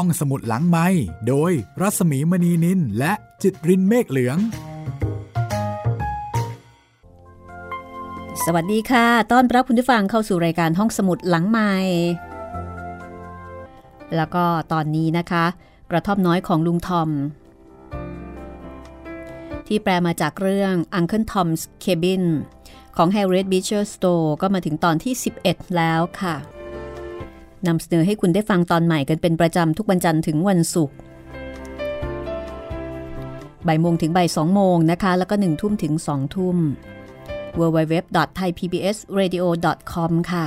ห้องสมุดหลังไม้โดยรัสมีมณีนินและจิตรินเมฆเหลือง สวัสดีค่ะ ต้อนรับคุณผู้ฟังเข้าสู่รายการห้องสมุดหลังไม้แล้วก็ตอนนี้นะคะ กระท่อมน้อยของลุงทอม ที่แปลมาจากเรื่อง Uncle Tom's Cabin ของ Harriet Beecher Stowe ก็มาถึงตอนที่ 11 แล้วค่ะ นำเสนอให้คุณได้ฟังตอนใหม่กันเป็นประจำทุกวันจันทร์ถึงวันศุกร์บ่ายโมงถึงบ่ายสองโมงนะคะ แล้วก็หนึ่งทุ่มถึงสองทุ่ม www.thaipbsradio.com ค่ะ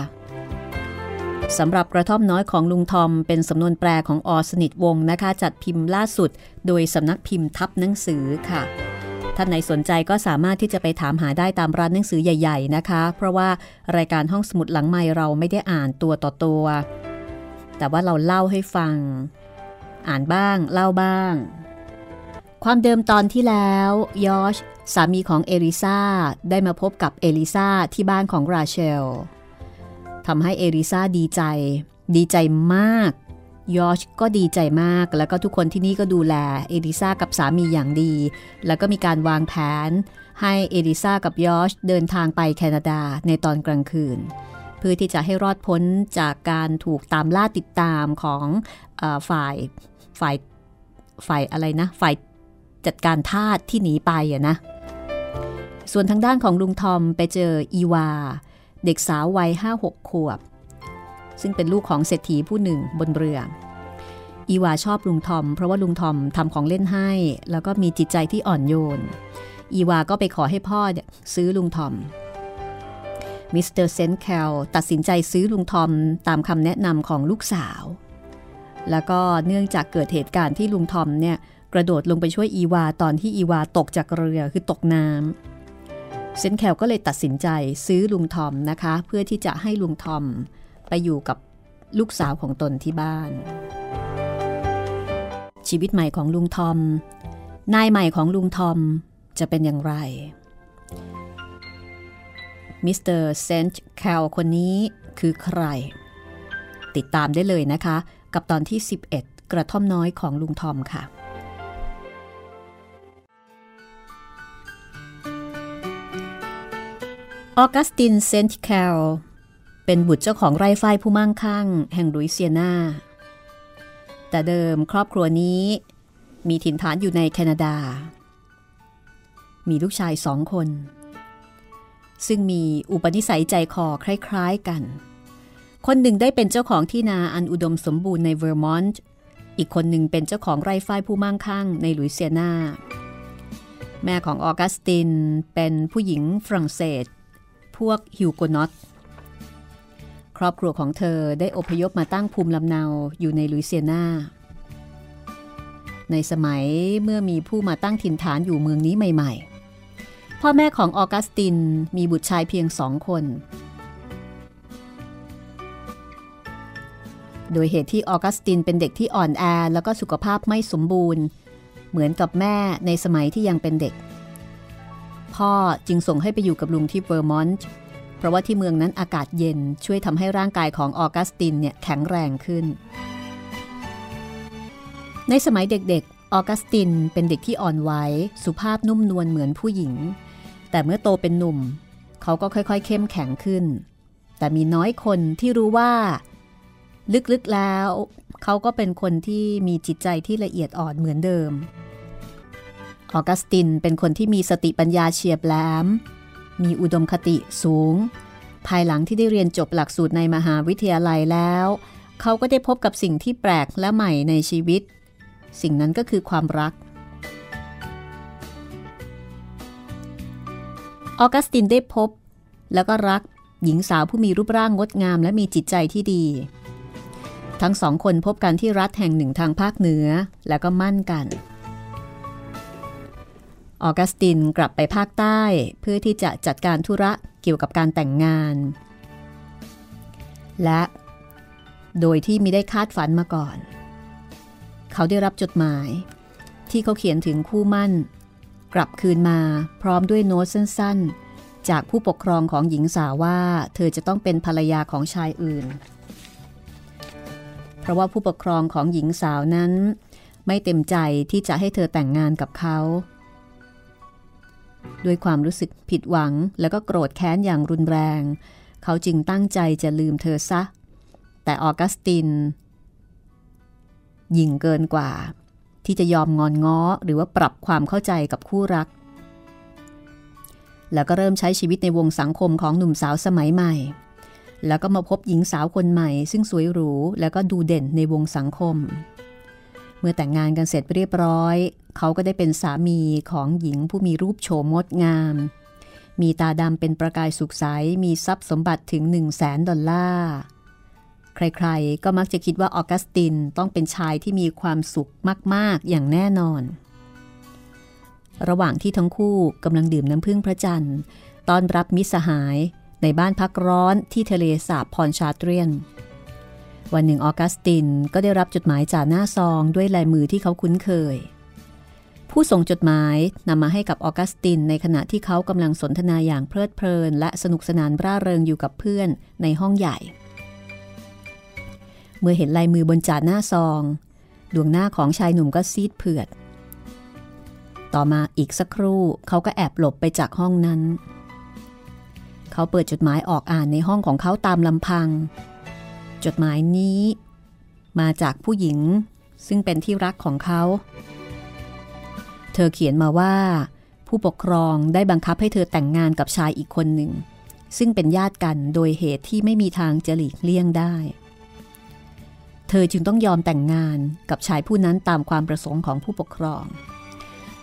สำหรับกระท่อมน้อยของลุงทอม เป็นสำนวนแปลของอสนิทวงนะคะ จัดพิมพ์ล่าสุด โดยสำนักพิมพ์ทับหนังสือค่ะ ท่านไหนสนใจก็สามารถที่จะไปถามหาได้ตามร้านหนังสือใหญ่ ๆ นะคะ เพราะว่ารายการห้องสมุดหลังไม้เราไม่ได้อ่านตัวต่อตัว แต่ว่าเราเล่าให้ฟัง อ่านบ้าง เล่าบ้าง ความเดิมตอนที่แล้วยอชสามีของเอลิซาได้มาพบกับเอลิซาที่บ้านของราเชลทำให้เอลิซาดีใจ ดีใจมาก ยอชก็ดีใจมาก แล้วก็ทุกคนที่นี่ก็ดูแลเอลิซากับสามีอย่างดี แล้วก็มีการวางแผนให้เอลิซากับยอชเดินทางไปแคนาดาในตอนกลางคืน เพื่อที่จะให้รอดพ้นจากการถูกตามล่าติดตามของอฝ่ายฝ่ายฝ่ายอะไรนะ ฝ่ายจัดการทาสที่หนีไปอะนะ ส่วนทางด้านของลุงทอมไปเจออีวา เด็กสาววัยห้าหกขวบ ซึ่งเป็นลูกของเศรษฐีผู้หนึ่งบนเรืออีวาชอบลุงทอม เพราะว่าลุงทอมทำของเล่นให้ แล้วก็มีจิตใจที่อ่อนโยน อีวาก็ไปขอให้พ่อซื้อลุงทอม มิสเตอร์เซนแคลตัดสินใจซื้อลุงทอมตามคำแนะนำของลูกสาว แล้วก็เนื่องจากเกิดเหตุการณ์ที่ลุงทอมเนี่ยกระโดดลงไปช่วยอีวาตอนที่อีวาตกจากเรือคือตกน้ำเซนแคลก็เลยตัดสินใจซื้อลุงทอมนะคะ เพื่อที่จะให้ลุงทอมไปอยู่กับลูกสาวของตนที่บ้าน ชีวิตใหม่ของลุงทอมนายใหม่ของลุงทอมจะเป็นอย่างไร มิสเตอร์เซนต์แคลคนนี้คือใคร ติดตามได้เลยนะคะ กับตอนที่ 11 กระท่อมน้อยของลุงทอมค่ะออกัสตินเซนต์แคลเป็นบุตรเจ้าของไร่ฝ้ายผู้มั่งคั่ง แห่งลุยเซียนา แต่เดิมครอบครัวนี้มีถิ่นฐานอยู่ในแคนาดา มีลูกชายสองคน ซึ่งมีอุปนิสัยใจคอคล้ายๆกัน คนหนึ่งได้เป็นเจ้าของที่นาอันอุดมสมบูรณ์ในเวอร์มอนต์อีกคนหนึ่งเป็นเจ้าของไร่ฝ้ายผู้มั่งคั่งในลุยเซียนาแม่ของออกัสตินเป็นผู้หญิงฝรั่งเศส พวกฮิวโกนอตครอบครัวของเธอได้อพยพมาตั้งภูมิลำเนาอยู่ในลุยเซียนาในสมัยเมื่อมีผู้มาตั้งถิ่นฐานอยู่เมืองนี้ใหม่ๆ พ่อแม่ของออกัสตินมีบุตรชายเพียงสองคน โดยเหตุที่ออกัสตินเป็นเด็กที่อ่อนแอแล้วก็สุขภาพไม่สมบูรณ์ เหมือนกับแม่ในสมัยที่ยังเป็นเด็ก พ่อจึงส่งให้ไปอยู่กับลุงที่เวอร์มอนต์เพราะว่าที่เมืองนั้นอากาศเย็นช่วยทำให้ร่างกายของออกัสตินเนี่ยแข็งแรงขึ้น ในสมัยเด็กๆ ออกัสตินเป็นเด็กที่อ่อนไหวสุภาพนุ่มนวลเหมือนผู้หญิง แต่เมื่อโตเป็นหนุ่ม เขาก็ค่อยๆ เข้มแข็งขึ้น แต่มีน้อยคนที่รู้ว่า ลึกๆแล้ว เขาก็เป็นคนที่มีจิตใจที่ละเอียดอ่อนเหมือนเดิม ออกัสตินเป็นคนที่มีสติปัญญาเฉียบแหลม มีอุดมคติสูง ภายหลังที่ได้เรียนจบหลักสูตรในมหาวิทยาลัยแล้ว เขาก็ได้พบกับสิ่งที่แปลกและใหม่ในชีวิต สิ่งนั้นก็คือความรัก ออกัสตินได้พบ แล้วก็รักหญิงสาวผู้มีรูปร่างงดงามและมีจิตใจที่ดี ทั้งสองคนพบกันที่รัฐแห่งหนึ่งทางภาคเหนือแล้วก็มั่นกัน ออกัสตินกลับไปภาคใต้เพื่อที่จะจัดการธุระเกี่ยวกับการแต่งงาน และ โดยที่มิได้คาดฝันมาก่อน เขาได้รับจดหมาย ที่เขาเขียนถึงคู่มั่น กลับคืนมาพร้อมด้วยโน้ตสั้นๆ จากผู้ปกครองของหญิงสาวว่า เธอจะต้องเป็นภรรยาของชายอื่น เพราะว่าผู้ปกครองของหญิงสาวนั้น ไม่เต็มใจที่จะให้เธอแต่งงานกับเขาด้วยความรู้สึกผิดหวังแล้วก็โกรธแค้นอย่างรุนแรง เขาจึงตั้งใจจะลืมเธอซะ แต่ออกัสตินยิ่งเกินกว่า ที่จะยอมงอนง้อหรือว่าปรับความเข้าใจกับคู่รัก แล้วก็เริ่มใช้ชีวิตในวงสังคมของหนุ่มสาวสมัยใหม่ แล้วก็มาพบหญิงสาวคนใหม่ ซึ่งสวยหรูแล้วก็ดูเด่นในวงสังคม เมื่อแต่งงานกันเสร็จเรียบร้อย เขาก็ได้เป็นสามีของหญิงผู้มีรูปโฉมงดงาม มีตาดำเป็นประกายสุขใส มีทรัพย์สมบัติถึง1 0 0 0 0แสนดอลลาร์ ใครๆ ก็มักจะคิดว่าออกัสตินต้องเป็นชายที่มีความสุขมากๆ อย่างแน่นอน ระหว่างที่ทั้งคู่กำลังดื่มน้ำพึ่งพระจันทร์ต้อนรับมิสหายในบ้านพักร้อนที่ทะเลสาบพรชาเตรียน วันหนึ่งออกัสตินก็ได้รับจดหมายจากหน้าซองด้วยลายมือที่เขาคุ้นเคย ผู้ส่งจดหมายนำมาให้กับออกัสตินในขณะที่เขากำลังสนทนาอย่างเพลิดเพลิน และสนุกสนานร่าเริงอยู่กับเพื่อนในห้องใหญ่ เมื่อเห็นลายมือบนจานหน้าซอง ดวงหน้าของชายหนุ่มก็ซีดเผือด ต่อมาอีกสักครู่เขาก็แอบหลบไปจากห้องนั้น เขาเปิดจดหมายออกอ่านในห้องของเขาตามลำพัง จดหมายนี้ มาจากผู้หญิงซึ่งเป็นที่รักของเขา เธอเขียนมาว่า ผู้ปกครองได้บังคับให้เธอแต่งงานกับชายอีกคนหนึ่ง ซึ่งเป็นญาติกันโดยเหตุที่ไม่มีทางจะหลีกเลี่ยงได้ เธอจึงต้องยอมแต่งงานกับชายผู้นั้นตามความประสงค์ของผู้ปกครอง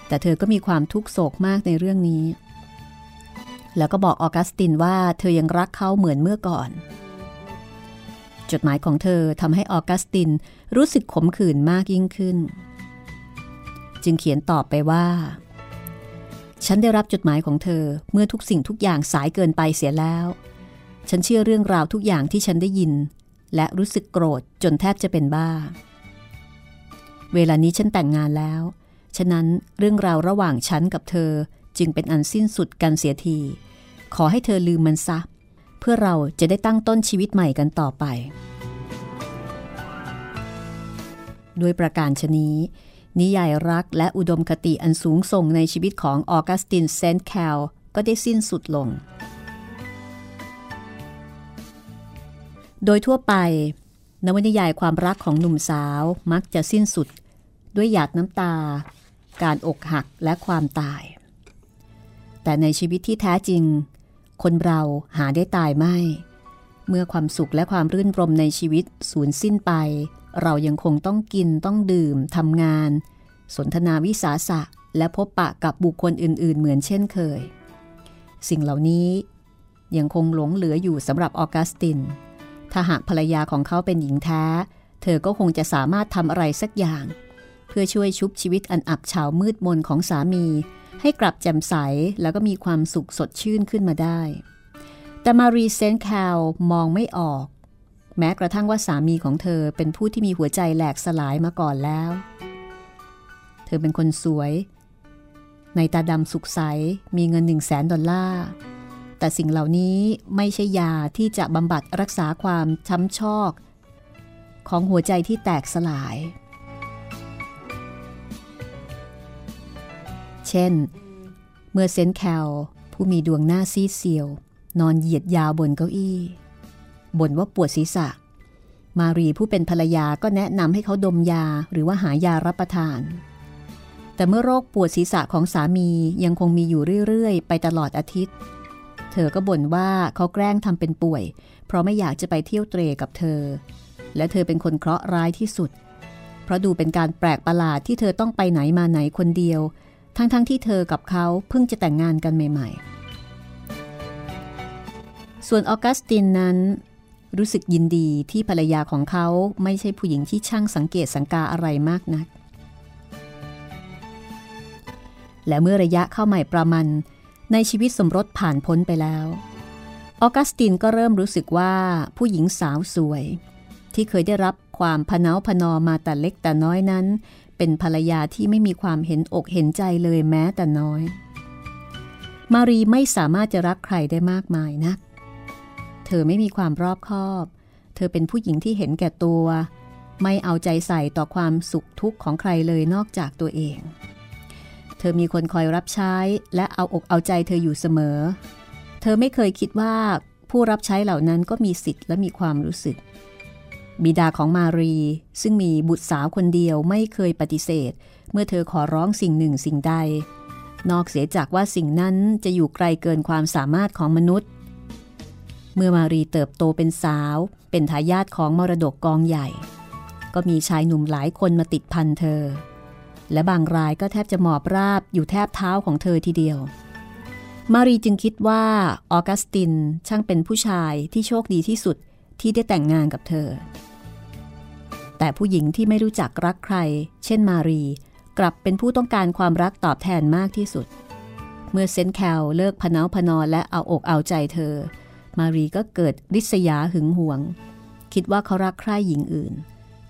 แต่เธอก็มีความทุกโศกมากในเรื่องนี้ แล้วก็บอกออกัสตินว่าเธอยังรักเขาเหมือนเมื่อก่อน จดหมายของเธอทำให้ออกัสตินรู้สึกขมขื่นมากยิ่งขึ้น จึงเขียนตอบไปว่า ฉันได้รับจดหมายของเธอเมื่อทุกสิ่งทุกอย่างสายเกินไปเสียแล้ว ฉันเชื่อเรื่องราวทุกอย่างที่ฉันได้ยิน และรู้สึกโกรธจนแทบจะเป็นบ้า เวลานี้ฉันแต่งงานแล้ว ฉะนั้นเรื่องราวระหว่างฉันกับเธอจึงเป็นอันสิ้นสุดกันเสียที ขอให้เธอลืมมันซะ เพื่อเราจะได้ตั้งต้นชีวิตใหม่กันต่อไป ด้วยประการชนี้ นิยายรักและอุดมคติอันสูงส่งในชีวิตของออกัสตินเซนต์แคลก็ได้สิ้นสุดลง โดยทั่วไป นวนิยายความรักของหนุ่มสาวมักจะสิ้นสุด ด้วยหยาดน้ำตา การอกหักและความตาย แต่ในชีวิตที่แท้จริง คนเราหาได้ตายไม่ เมื่อความสุขและความรื่นรมในชีวิตสูญสิ้นไป เรายังคงต้องกินต้องดื่มทำงาน สนทนาวิสาสะและพบปะกับบุคคลอื่น ๆ เหมือนเช่นเคย สิ่งเหล่านี้ยังคงหลงเหลืออยู่สำหรับออกัสติน ถ้าหากภรรยาของเขาเป็นหญิงแท้ เธอก็คงจะสามารถทำอะไรสักอย่าง เพื่อช่วยชุบชีวิตอันอับเฉามืดมนของสามี ให้กลับแจ่มใสแล้วก็มีความสุขสดชื่นขึ้นมาได้ แต่มารีเซนแคลมองไม่ออก แม้กระทั่งว่าสามีของเธอเป็นผู้ที่มีหัวใจแหลกสลายมาก่อนแล้ว เธอเป็นคนสวย ในตาดำสุขใสมีเงินหนึ่งแสนดอลลาร์ แต่สิ่งเหล่านี้ไม่ใช่ยาที่จะบำบัดรักษาความช้ำชอก ของหัวใจที่แตกสลาย เช่น เมื่อเซนแคลผู้มีดวงหน้าซีเซียว นอนเหยียดยาวบนเก้าอี้บ่นว่าปวดศีรษะ มารีผู้เป็นภรรยาก็แนะนำให้เขาดมยาหรือว่าหายารับประทาน แต่เมื่อโรคปวดศีรษะของสามียังคงมีอยู่เรื่อย ๆ ไปตลอดอาทิตย์ เธอก็บ่นว่าเขาแกล้งทำเป็นป่วย เพราะไม่อยากจะไปเที่ยวเตรกับเธอ และเธอเป็นคนเคราะห์ร้ายที่สุด เพราะดูเป็นการแปลกประหลาดที่เธอต้องไปไหนมาไหนคนเดียว ทั้งๆทที่เธอกับเขาเพิ่งจะแต่งงานกันใหม่ ๆ ส่วนออกัสตินนั้นรู้สึกยินดีที่ภรรยาของเขาไม่ใช่ผู้หญิงที่ช่างสังเกตสังกาอะไรมากนัก และเมื่อระยะเข้าใหม่ประมาณ ในชีวิตสมรสผ่านพ้นไปแล้ว ออกัสตินก็เริ่มรู้สึกว่าผู้หญิงสาวสวย ที่เคยได้รับความพนาพนอมาแต่เล็กแต่น้อยนั้น เป็นภรรยาที่ไม่มีความเห็นอกเห็นใจเลยแม้แต่น้อย มารีไม่สามารถจะรักใครได้มากมายนัก เธอไม่มีความรอบคอบ เธอเป็นผู้หญิงที่เห็นแก่ตัว ไม่เอาใจใส่ต่อความสุขทุกข์ของใครเลยนอกจากตัวเอง เธอมีคนคอยรับใช้และเอาอกเอาใจเธออยู่เสมอ เธอไม่เคยคิดว่าผู้รับใช้เหล่านั้นก็มีสิทธิ์และมีความรู้สึก บิดาของมารี ซึ่งมีบุตรสาวคนเดียวไม่เคยปฏิเสธ เมื่อเธอขอร้องสิ่งหนึ่งสิ่งใด นอกเสียจากว่าสิ่งนั้นจะอยู่ไกลเกินความสามารถของมนุษย์ เมื่อมารีเติบโตเป็นสาว เป็นทายาทของมรดกกองใหญ่ ก็มีชายหนุ่มหลายคนมาติดพันเธอ และบางรายก็แทบจะหมอบราบอยู่แทบเท้าของเธอทีเดียว มารีจึงคิดว่าออกัสตินช่างเป็นผู้ชายที่โชคดีที่สุดที่ได้แต่งงานกับเธอ แต่ผู้หญิงที่ไม่รู้จักรักใคร เช่นมารี กลับเป็นผู้ต้องการความรักตอบแทนมากที่สุด เมื่อเซนแคลเลิกพนาพนอและเอาอกเอาใจเธอ มารีก็เกิดริษยาหึงหวง คิดว่าเขารักใคร่หญิงอื่น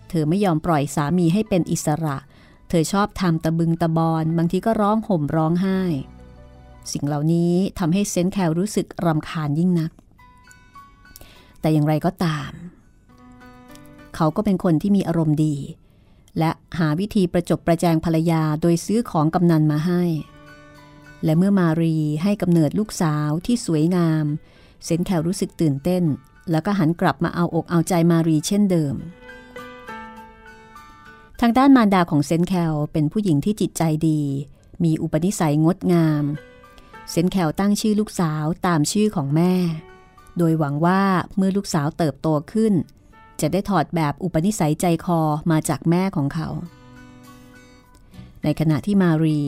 เธอไม่ยอมปล่อยสามีให้เป็นอิสระเเธอชอบทำตะบึงตะบอน บางทีก็ร้องห่มร้องไห้ สิ่งเหล่านี้ทำให้เซนแคลรู้สึกรำคาญยิ่งนัก แต่อย่างไรก็ตาม เขาก็เป็นคนที่มีอารมณ์ดี และหาวิธีประจบประแจงภรรยาโดยซื้อของกำนันมาให้ และเมื่อมารีให้กำเนิดลูกสาวที่สวยงาม เซนแคลรู้สึกตื่นเต้น แล้วก็หันกลับมาเอาอกเอาใจมารีเช่นเดิม ทางด้านมารดาของเซนแคลเป็นผู้หญิงที่จิตใจดี มีอุปนิสัยงดงาม เซนแคลตั้งชื่อลูกสาวตามชื่อของแม่ โดยหวังว่าเมื่อลูกสาวเติบโตขึ้น จะได้ถอดแบบอุปนิสัยใจคอมาจากแม่ของเขา ในขณะที่มารี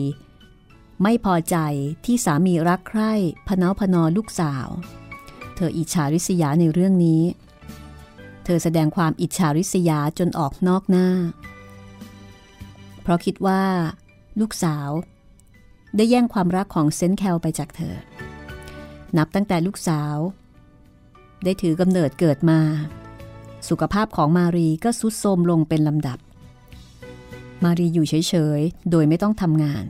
ไม่พอใจที่สามีรักใคร่พนาพนอลูกสาว เธออิจฉาริษยาในเรื่องนี้ เธอแสดงความอิจฉาริษยาจนออกนอกหน้า เพราะคิดว่า ลูกสาว ได้แย่งความรักของเซนแคลไปจากเธอ นับตั้งแต่ลูกสาว ได้ถือกำเนิดเกิดมา สุขภาพของมารีก็สุดโทมลงเป็นลำดับ มารีอยู่เฉยๆ โดยไม่ต้องทำงาน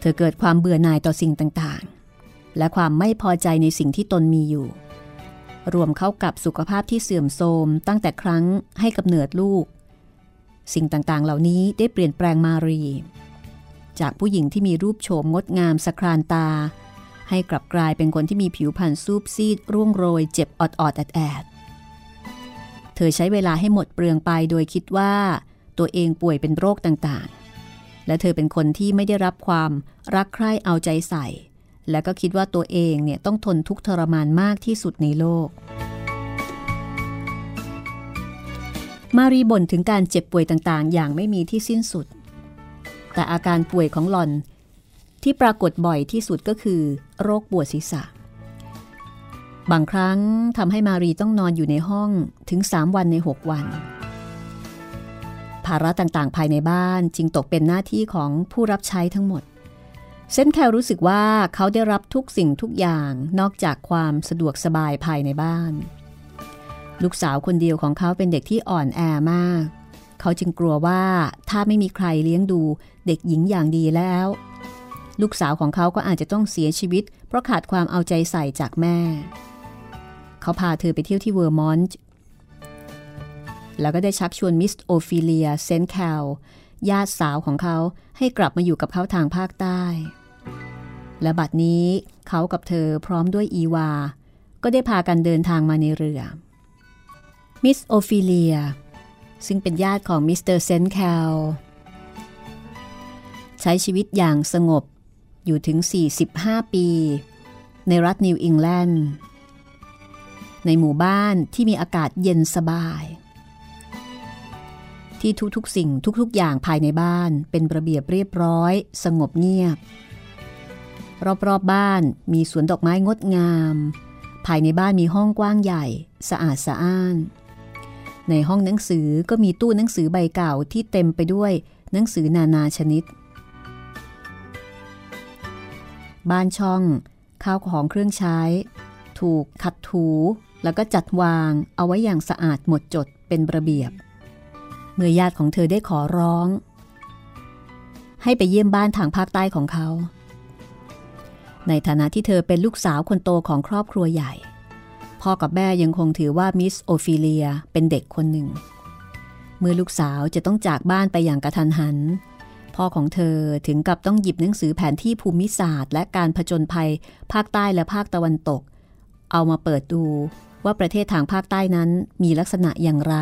เธอเกิดความเบื่อหน่ายต่อสิ่งต่างๆ และความไม่พอใจในสิ่งที่ตนมีอยู่รวมเข้ากับสุขภาพที่เสื่อมโทรมตั้งแต่ครั้งให้กำเนิดลูก สิ่งต่างๆ เหล่านี้ได้เปลี่ยนแปลงมารี จากผู้หญิงที่มีรูปโฉมงดงามสครานตา ให้กลับกลายเป็นคนที่มีผิวพรรณซูบซีด ร่วงโรย เจ็บอดอดแอดแอดเธอใช้เวลาให้หมดเปลืองไปโดยคิดว่า ตัวเองป่วยเป็นโรคต่างๆ และเธอเป็นคนที่ไม่ได้รับความรักใคร่เอาใจใส่ และก็คิดว่าตัวเองเนี่ยต้องทนทุกข์ทรมานมากที่สุดในโลก มารีบ่นถึงการเจ็บป่วยต่างๆ อย่างไม่มีที่สิ้นสุด แต่อาการป่วยของหล่อน ที่ปรากฏบ่อยที่สุดก็คือ โรคปวดศีรษะ บางครั้งทำให้มารีต้องนอนอยู่ในห้องถึง 3 วันใน 6 วัน ภาระต่างๆ ภายในบ้านจึงตกเป็นหน้าที่ของผู้รับใช้ทั้งหมดเซนแคลรู้สึกว่าเขาได้รับทุกสิ่งทุกอย่างนอกจากความสะดวกสบายภายในบ้าน ลูกสาวคนเดียวของเขาเป็นเด็กที่อ่อนแอมาก เขาจึงกลัวว่าถ้าไม่มีใครเลี้ยงดูเด็กหญิงอย่างดีแล้ว ลูกสาวของเขาก็อาจจะต้องเสียชีวิต เพราะขาดความเอาใจใส่จากแม่ เขาพาเธอไปเที่ยวที่เวอร์มอนต์แล้วก็ได้ชักชวนมิสโอฟิเลียเซนแคลญาติสาวของเขาให้กลับมาอยู่กับเขาทางภาคใต้ และบัดนี้เขากับเธอพร้อมด้วยอีวา ก็ได้พากันเดินทางมาในเรือ มิสโอฟิเลีย ซึ่งเป็นญาติของมิสเตอร์เซนแคลใช้ชีวิตอย่างสงบอยู่ถึง 45 ปี ในรัฐนิวอิงแลนด์ ในหมู่บ้านที่มีอากาศเย็นสบาย ที่ทุกๆสิ่งทุกๆอย่างภายในบ้านเป็นระเบียบเรียบร้อย สงบเงียบ รอบๆบบ้านมีสวนดอกไม้งดงาม ภายในบ้านมีห้องกว้างใหญ่ สะอาดสะอ้าน ในห้องหนังสือก็มีตู้หนังสือใบเก่าที่เต็มไปด้วยหนังสือนานาชนิด บ้านช่อง ข้าวของเครื่องใช้ ถูกขัดถู แล้วก็จัดวางเอาไว้อย่างสะอาดหมดจดเป็นระเบียบ เมื่อญาติของเธอได้ขอร้อง ให้ไปเยี่ยมบ้านทางภาคใต้ของเขา ในฐานะที่เธอเป็นลูกสาวคนโตของครอบครัวใหญ่ พ่อกับแม่ยังคงถือว่ามิสโอฟิเลียเป็นเด็กคนหนึ่ง เมื่อลูกสาวจะต้องจากบ้านไปอย่างกระทันหัน พ่อของเธอถึงกับต้องหยิบหนังสือแผนที่ภูมิศาสตร์ และการผจญภัย ภาคใต้และภาคตะวันตก เอามาเปิดดูว่าประเทศทางภาคใต้นั้นมีลักษณะอย่างไร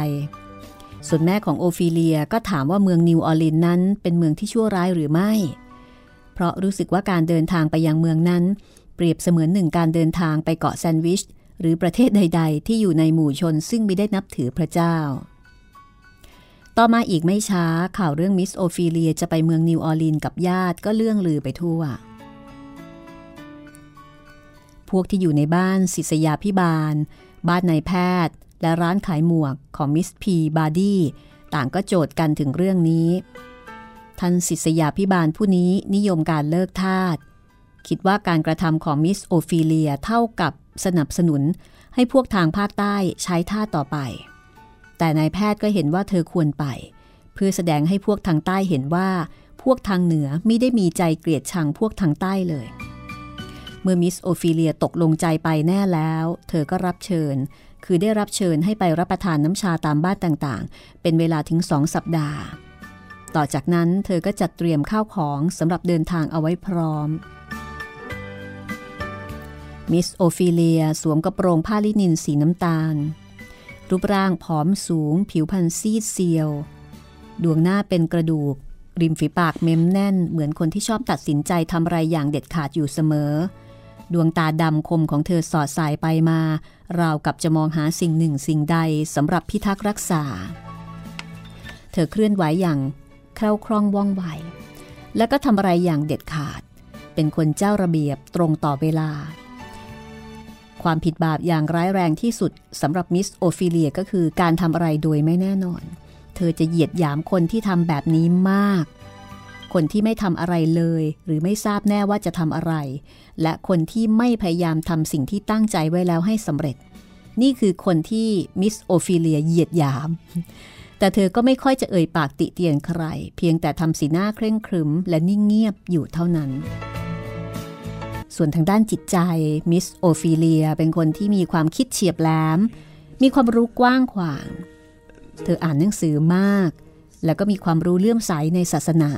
ส่วนแม่ของโอฟิเลียก็ถามว่าเมืองนิวออร์ลีนนั้นเป็นเมืองที่ชั่วร้ายหรือไม่ เพราะรู้สึกว่าการเดินทางไปยังเมืองนั้น เปรียบเสมือนหนึ่งการเดินทางไปเกาะแซนด์วิช หรือประเทศใด ๆ ที่อยู่ในหมู่ชนซึ่งไม่ได้นับถือพระเจ้า ต่อมาอีกไม่ช้าข่าวเรื่องมิสโอฟิเลียจะไปเมืองนิวออร์ลีนกับญาติก็เลื่องลือไปทั่ว พวกที่อยู่ในบ้านศิษยาภิบาล บ้านนายแพทย์ และร้านขายหมวกของมิสพีบาร์ดี้ต่างก็โจทย์กันถึงเรื่องนี้ ท่านศิษยาภิบาลผู้นี้นิยมการเลิกทาสคิดว่าการกระทำของมิสโอฟิเลียเท่ากับ สนับสนุนให้พวกทางภาคใต้ใช้ท่าต่อไป แต่นายแพทย์ก็เห็นว่าเธอควรไป เพื่อแสดงให้พวกทางใต้เห็นว่า พวกทางเหนือไม่ได้มีใจเกลียดชังพวกทางใต้เลย เมื่อมิสโอฟิเลียตกลงใจไปแน่แล้ว เธอก็รับเชิญ คือได้รับเชิญให้ไปรับประทานน้ำชาตามบ้านต่างๆ เป็นเวลาถึงสองสัปดาห์ ต่อจากนั้นเธอก็จัดเตรียมข้าวของสำหรับเดินทางเอาไว้พร้อม มิสโอฟิเลียสวมกระโปรงผ้าลินินสีน้ำตาล รูปร่างผอมสูง ผิวพรรณซีดเซียว ดวงหน้าเป็นกระดูก ริมฝีปากเม้มแน่น เหมือนคนที่ชอบตัดสินใจทำอะไรอย่างเด็ดขาดอยู่เสมอ ดวงตาดำคมของเธอสอดส่ายไปมา ราวกับจะมองหาสิ่งหนึ่งสิ่งใดสำหรับพิทักษ์รักษา เธอเคลื่อนไหวอย่างคล่องแคล่วว่องไว และก็ทำอะไรอย่างเด็ดขาด เป็นคนเจ้าระเบียบตรงต่อเวลา ความผิดบาปอย่างร้ายแรงที่สุดสำหรับมิสโอฟิเลียก็คือการทำอะไรโดยไม่แน่นอน เธอจะเหยียดหยามคนที่ทำแบบนี้มาก คนที่ไม่ทำอะไรเลย หรือไม่ทราบแน่ว่าจะทำอะไร และคนที่ไม่พยายามทำสิ่งที่ตั้งใจไว้แล้วให้สำเร็จ นี่คือคนที่มิสโอฟิเลียเหยียดหยาม แต่เธอก็ไม่ค่อยจะเอ่ยปากติเตียนใคร เพียงแต่ทำสีหน้าเคร่งขรึมและนิ่งเงียบอยู่เท่านั้น ส่วนทางด้านจิตใจมิสโอฟิเลียเป็นคนที่มีความคิดเฉียบแหลม มีความรู้กว้างขวาง เธออ่านหนังสือมาก แล้วก็มีความรู้เลื่อมใสในศาสนา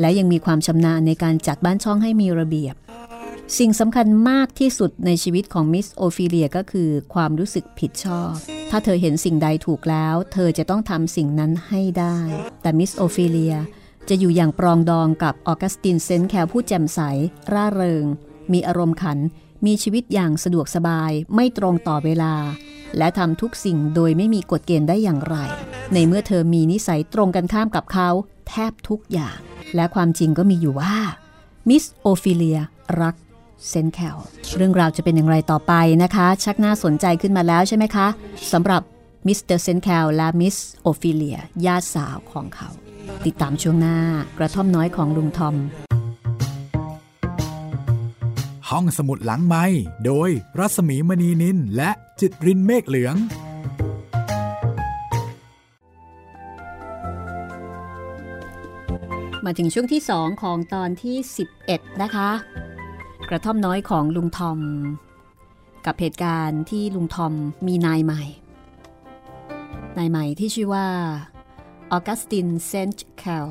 และยังมีความชำนาญในการจัดบ้านช่องให้มีระเบียบ สิ่งสำคัญมากที่สุดในชีวิตของมิสโอฟิเลียก็คือความรู้สึกผิดชอบ ถ้าเธอเห็นสิ่งใดถูกแล้ว เธอจะต้องทำสิ่งนั้นให้ได้ แต่มิสโอฟิเลีย จะอยู่อย่างปรองดองกับออกัสตินเซนแคลผู้แจ่มใส ร่าเริง มีอารมณ์ขัน มีชีวิตอย่างสะดวกสบาย ไม่ตรงต่อเวลา และทำทุกสิ่งโดยไม่มีกฎเกณฑ์ได้อย่างไร ในเมื่อเธอมีนิสัยตรงกันข้ามกับเขาแทบทุกอย่าง และความจริงก็มีอยู่ว่า มิสโอฟิเลีย รักเซนแคลเรื่องราวจะเป็นอย่างไรต่อไปนะคะ ชักน่าสนใจขึ้นมาแล้วใช่ไหมคะสำหรับมิสเตอร์เซนแคลและมิสโอฟิเลียญาติสาวของเขา ติดตามช่วงหน้ากระท่อมน้อยของลุงทอม ห้องสมุดหลังไมค์โดยรัศมีมณีนิลและจิตรินเมฆเหลืองมาถึงช่วงที่ 2 ของตอนที่ 11 นะคะ กระท่อมน้อยของลุงทอม กับเหตุการณ์ที่ลุงทอมมีนายใหม่ นายใหม่ที่ชื่อว่า ออกัสตินเซนต์แคล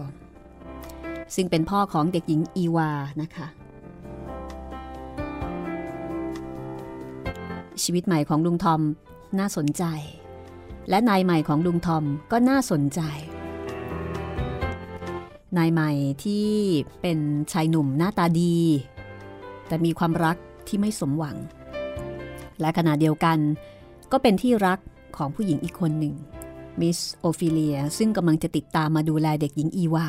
ซึ่งเป็นพ่อของเด็กหญิงอีวานะคะ ชีวิตใหม่ของลุงทอมน่าสนใจ และนายใหม่ของลุงทอมก็น่าสนใจ นายใหม่ที่เป็นชายหนุ่มหน้าตาดี แต่มีความรักที่ไม่สมหวัง และขณะเดียวกันก็เป็นที่รักของผู้หญิงอีกคนหนึ่ง มิสโอฟิเลีย ซึ่งกำลังจะติดตามมาดูแลเด็กหญิงอีวา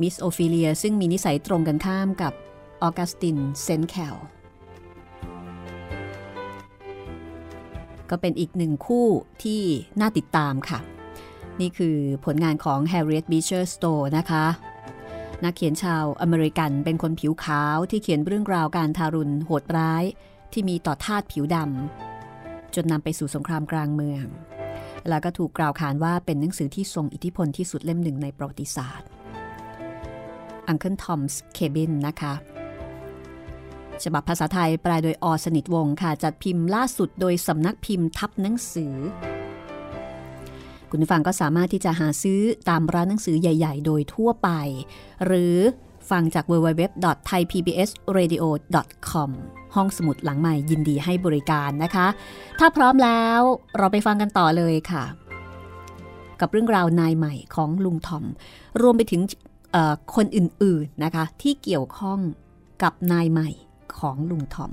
มิสโอฟิเลียซึ่งมีนิสัยตรงกันข้ามกับออกัสตินเซนแคลก็เป็นอีกหนึ่งคู่ที่น่าติดตามค่ะ นี่คือผลงานของ Harriet Beecher Stowe นะคะ นักเขียนชาวอเมริกันเป็นคนผิวขาวที่เขียนเรื่องราวการทารุณโหดร้ายที่มีต่อทาสผิวดำ จนนำไปสู่สงครามกลางเมือง แล้วก็ถูกกล่าวขานว่าเป็นหนังสือที่ทรงอิทธิพลที่สุดเล่มหนึ่งในประวัติศาสตร์ Uncle Tom's Cabin นะคะฉบับภาษาไทยแปลโดยอสนิทวงค่ะ จัดพิมพ์ล่าสุดโดยสำนักพิมพ์ทับหนังสือ คุณผู้ฟังก็สามารถที่จะหาซื้อตามร้านหนังสือใหญ่ ๆ โดยทั่วไป หรือ ฟังจาก www.thaipbsradio.com ห้องสมุดหลังใหม่ยินดีให้บริการนะคะ ถ้าพร้อมแล้วเราไปฟังกันต่อเลยค่ะ กับเรื่องราวนายใหม่ของลุงทอม รวมไปถึงคนอื่นๆนะคะ ที่เกี่ยวข้องกับนายใหม่ของลุงทอม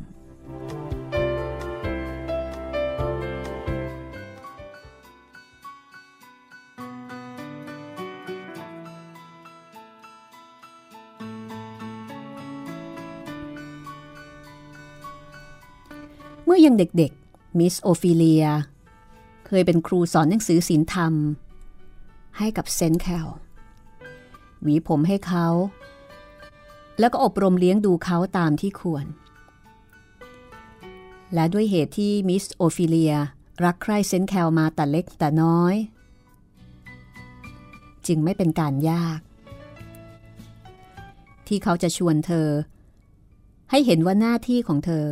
เมื่อยังเด็กๆ มิสโอฟิเลีย เคยเป็นครูสอนหนังสือศิลธรรม ให้กับเซนแคลหวีผมให้เขา แล้วก็อบรมเลี้ยงดูเขาตามที่ควร และด้วยเหตุที่มิสโอฟิเลียรักใคร่เซนแคลมาแต่เล็กแต่น้อย จึงไม่เป็นการยาก ที่เขาจะชวนเธอ ให้เห็นว่าหน้าที่ของเธอ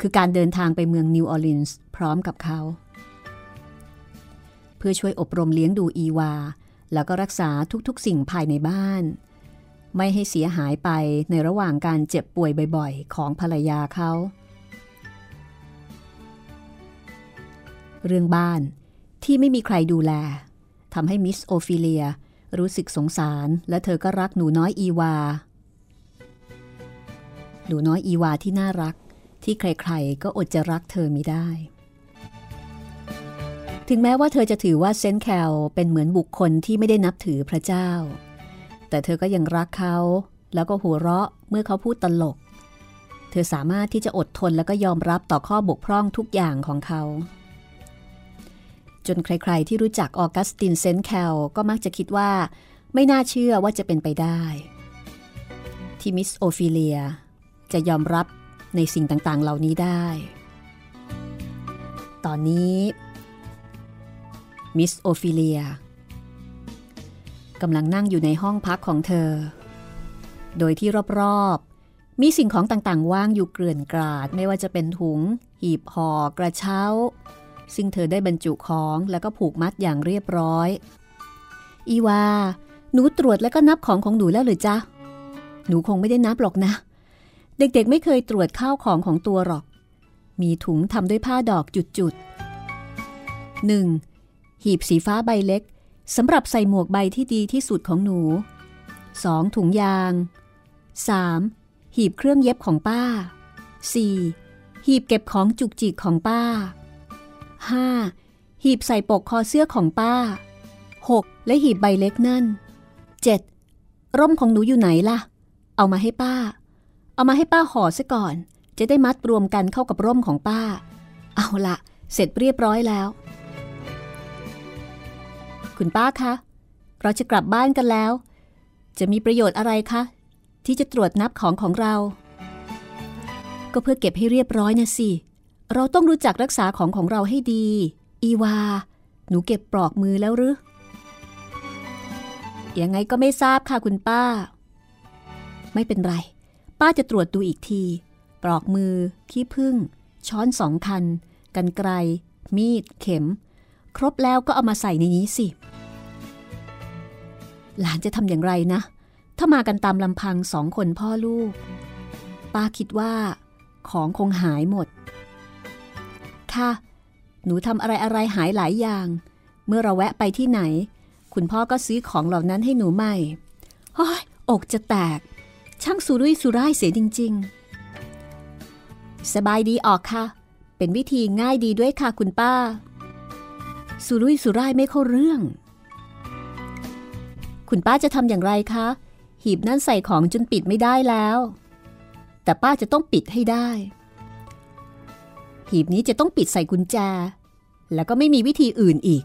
คือการเดินทางไปเมืองนิวออร์ลีนส์พร้อมกับเขา เพื่อช่วยอบรมเลี้ยงดูอีวา แล้วก็รักษาทุกๆ สิ่งภายในบ้าน ไม่ให้เสียหายไปในระหว่างการเจ็บป่วยบ่อยๆ ของภรรยาเขา เรื่องบ้านที่ไม่มีใครดูแลทำให้มิสโอฟิเลียรู้สึกสงสารและเธอก็รักหนูน้อยอีวา หนูน้อยอีวาที่น่ารัก ที่ใครๆ ก็อดจะรักเธอไม่ได้ ถึงแม้ว่าเธอจะถือว่าเซนแคลเป็นเหมือนบุคคลที่ไม่ได้นับถือพระเจ้า แต่เธอก็ยังรักเขาแล้วก็หัวเราะเมื่อเขาพูดตลก เธอสามารถที่จะอดทนแล้วก็ยอมรับต่อข้อบกพร่องทุกอย่างของเขา จนใครๆ ที่รู้จักออกัสตินเซนแคลก็มักจะคิดว่า ไม่น่าเชื่อว่าจะเป็นไปได้ ที่มิสโอฟิเลียจะยอมรับ ในสิ่งต่างๆ เหล่านี้ได้ ตอนนี้มิสโอฟิเลียกำลังนั่งอยู่ในห้องพักของเธอ โดยที่รอบๆ มีสิ่งของต่างๆ ว่างอยู่เกลื่อนกราด ไม่ว่าจะเป็นถุง หีบห่อกระเช้า ซึ่งเธอได้บรรจุของแล้วก็ผูกมัดอย่างเรียบร้อย อีวา หนูตรวจแล้วก็นับของของหนูแล้วหรือจ๊ะ หนูคงไม่ได้นับหรอกนะ เด็กๆไม่เคยตรวจข้าวของของตัวหรอก มีถุงทำด้วยผ้าดอกจุดๆหนึ่งหีบสีฟ้าใบเล็กสำหรับใส่หมวกใบที่ดีที่สุดของหนู 2. ถุงยาง 3. หีบเครื่องเย็บของป้า 4. หีบเก็บของจุกจิกของป้า 5. หีบใส่ปกคอเสื้อของป้า 6. และหีบใบเล็กนั่น 7. ร่มของหนูอยู่ไหนล่ะ เอามาให้ป้า เอามาให้ป้าห่อซะก่อน จะได้มัดรวมกันเข้ากับร่มของป้า เอาละเสร็จเรียบร้อยแล้ว คุณป้าคะ เราจะกลับบ้านกันแล้ว จะมีประโยชน์อะไรคะ ที่จะตรวจนับของของเรา ก็เพื่อเก็บให้เรียบร้อยนะสิ เราต้องรู้จักรักษาของของเราให้ดี อีวา หนูเก็บปลอกมือแล้วหรือยังไงก็ไม่ทราบค่ะคุณป้า ไม่เป็นไร ป้าจะตรวจดูอีกที ปลอกมือ ขี้พึ่ง ช้อนสองคัน กันไกล มีด เข็ม ครบแล้วก็เอามาใส่ในนี้สิ หลานจะทำอย่างไรนะ ถ้ามากันตามลำพังสองคนพ่อลูก ป้าคิดว่า ของคงหายหมด ค่ะ หนูทำอะไรอะไรหายหลายอย่าง เมื่อเราแวะไปที่ไหน คุณพ่อก็ซื้อของเหล่านั้นให้หนูใหม่ฮ้ยอกจะแตก ช่างสุรุ่ยสุร่ายเสียจริง ๆ สบายดีออกค่ะ เป็นวิธีง่ายดีด้วยค่ะคุณป้า สุรุ่ยสุร่ายไม่เข้าเรื่อง คุณป้าจะทำอย่างไรคะ หีบนั่นใส่ของจนปิดไม่ได้แล้ว แต่ป้าจะต้องปิดให้ได้ หีบนี้จะต้องปิดใส่กุญแจ แล้วก็ไม่มีวิธีอื่นอีก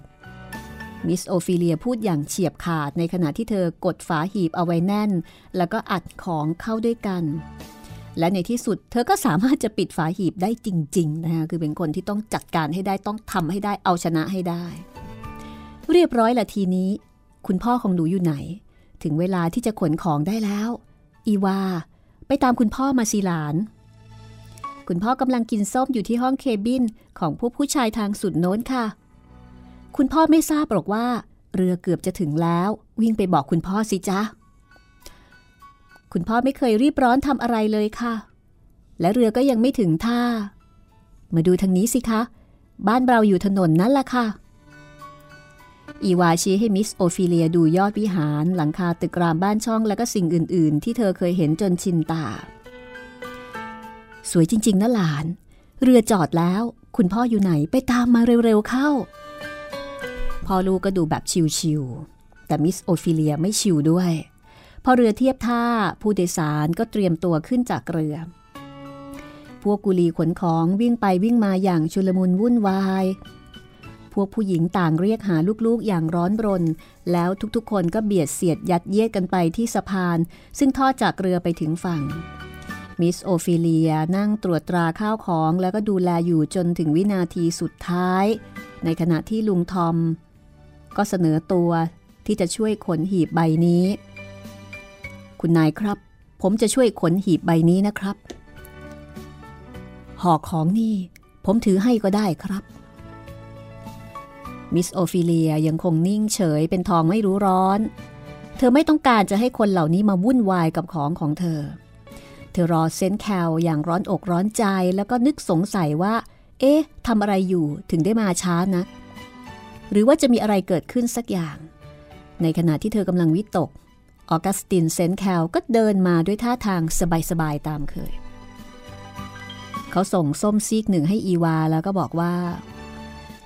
มิสโอฟิเลียพูดอย่างเฉียบขาดในขณะที่เธอกดฝาหีบเอาไว้แน่น แล้วก็อัดของเข้าด้วยกัน และในที่สุดเธอก็สามารถจะปิดฝาหีบได้จริงๆนะคะคือเป็นคนที่ต้องจัดการให้ได้ต้องทำให้ได้เอาชนะให้ได้ เรียบร้อยละทีนี้ คุณพ่อของหนูอยู่ไหน ถึงเวลาที่จะขนของได้แล้ว อีวา ไปตามคุณพ่อมาสิหลานคุณพ่อกำลังกินส้มอยู่ที่ห้องเคบินของผู้ผู้ชายทางสุดโน้นค่ะ คุณพ่อไม่ทราบหรอกว่า เรือเกือบจะถึงแล้ว วิ่งไปบอกคุณพ่อสิจ๊ะ คุณพ่อไม่เคยรีบร้อนทำอะไรเลยค่ะ และเรือก็ยังไม่ถึงท่า มาดูทางนี้สิคะ บ้านเราอยู่ถนนนั่นแหละค่ะ อีวาชี้ให้มิสโอฟิเลียดูยอดวิหาร หลังคาตึกรามบ้านช่องและก็สิ่งอื่น ๆ ที่เธอเคยเห็นจนชินตา สวยจริง ๆนะหลาน เรือจอดแล้ว คุณพ่ออยู่ไหนไปตามมาเร็ว ๆ เข้า พ่อลูกก็ดูแบบชิวๆแต่มิสโอฟิเลียไม่ชิวด้วย พอเรือเทียบท่าผู้โดยสารก็เตรียมตัวขึ้นจากเรือ พวกกุลีขนของวิ่งไปวิ่งมาอย่างชุลมุนวุ่นวาย พวกผู้หญิงต่างเรียกหาลูกๆอย่างร้อนรน แล้วทุกๆคนก็เบียดเสียดยัดเยียดกันไปที่สะพาน ซึ่งทอดจากเรือไปถึงฝั่งมิสโอฟิเลียนั่งตรวจตราข้าวของแล้วก็ดูแลอยู่จนถึงวินาทีสุดท้าย ในขณะที่ลุงทอม ก็เสนอตัวที่จะช่วยขนหีบใบนี้ คุณนายครับ ผมจะช่วยขนหีบใบนี้นะครับ ห่อของนี่ ผมถือให้ก็ได้ครับมิสโอฟิเลียยังคงนิ่งเฉยเป็นทองไม่รู้ร้อน เธอไม่ต้องการจะให้คนเหล่านี้มาวุ่นวายกับของของเธอ เธอรอเซนแคลอย่างร้อนอกร้อนใจแล้วก็นึกสงสัยว่า เอ๊ะทำอะไรอยู่ถึงได้มาช้านะ หรือว่าจะมีอะไรเกิดขึ้นสักอย่าง ในขณะที่เธอกำลังวิตก ออกัสตินเซนแคลก็เดินมาด้วยท่าทางสบายๆตามเคย เขาส่งส้มซีกหนึ่งให้อีวาแล้วก็บอกว่า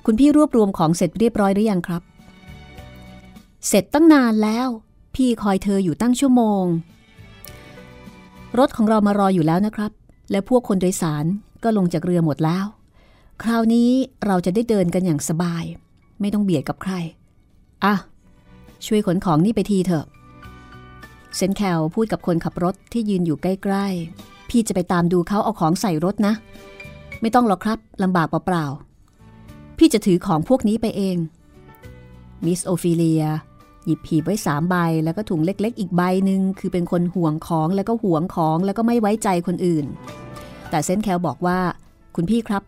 คุณพี่รวบรวมของเสร็จเรียบร้อยหรือยังครับ เสร็จตั้งนานแล้ว พี่คอยเธออยู่ตั้งชั่วโมง รถของเรามารออยู่แล้วนะครับ และพวกคนโดยสารก็ลงจากเรือหมดแล้ว คราวนี้เราจะได้เดินกันอย่างสบาย ไม่ต้องเบียดกับใคร อะ ช่วยขนของนี่ไปทีเถอะเซนแคลพูดกับคนขับรถที่ยืนอยู่ใกล้ๆ พี่จะไปตามดูเขาเอาของใส่รถนะ ไม่ต้องหรอกครับลำบากเปล่าๆ พี่จะถือของพวกนี้ไปเอง มิสโอฟิเลีย หยิบผีไว้สามใบ แล้วก็ถุงเล็กๆ อีกใบหนึ่งคือเป็นคนห่วงของแล้วก็ห่วงของแล้วก็ไม่ไว้ใจคนอื่น แต่เซนแคลบอกว่า คุณพี่ครับ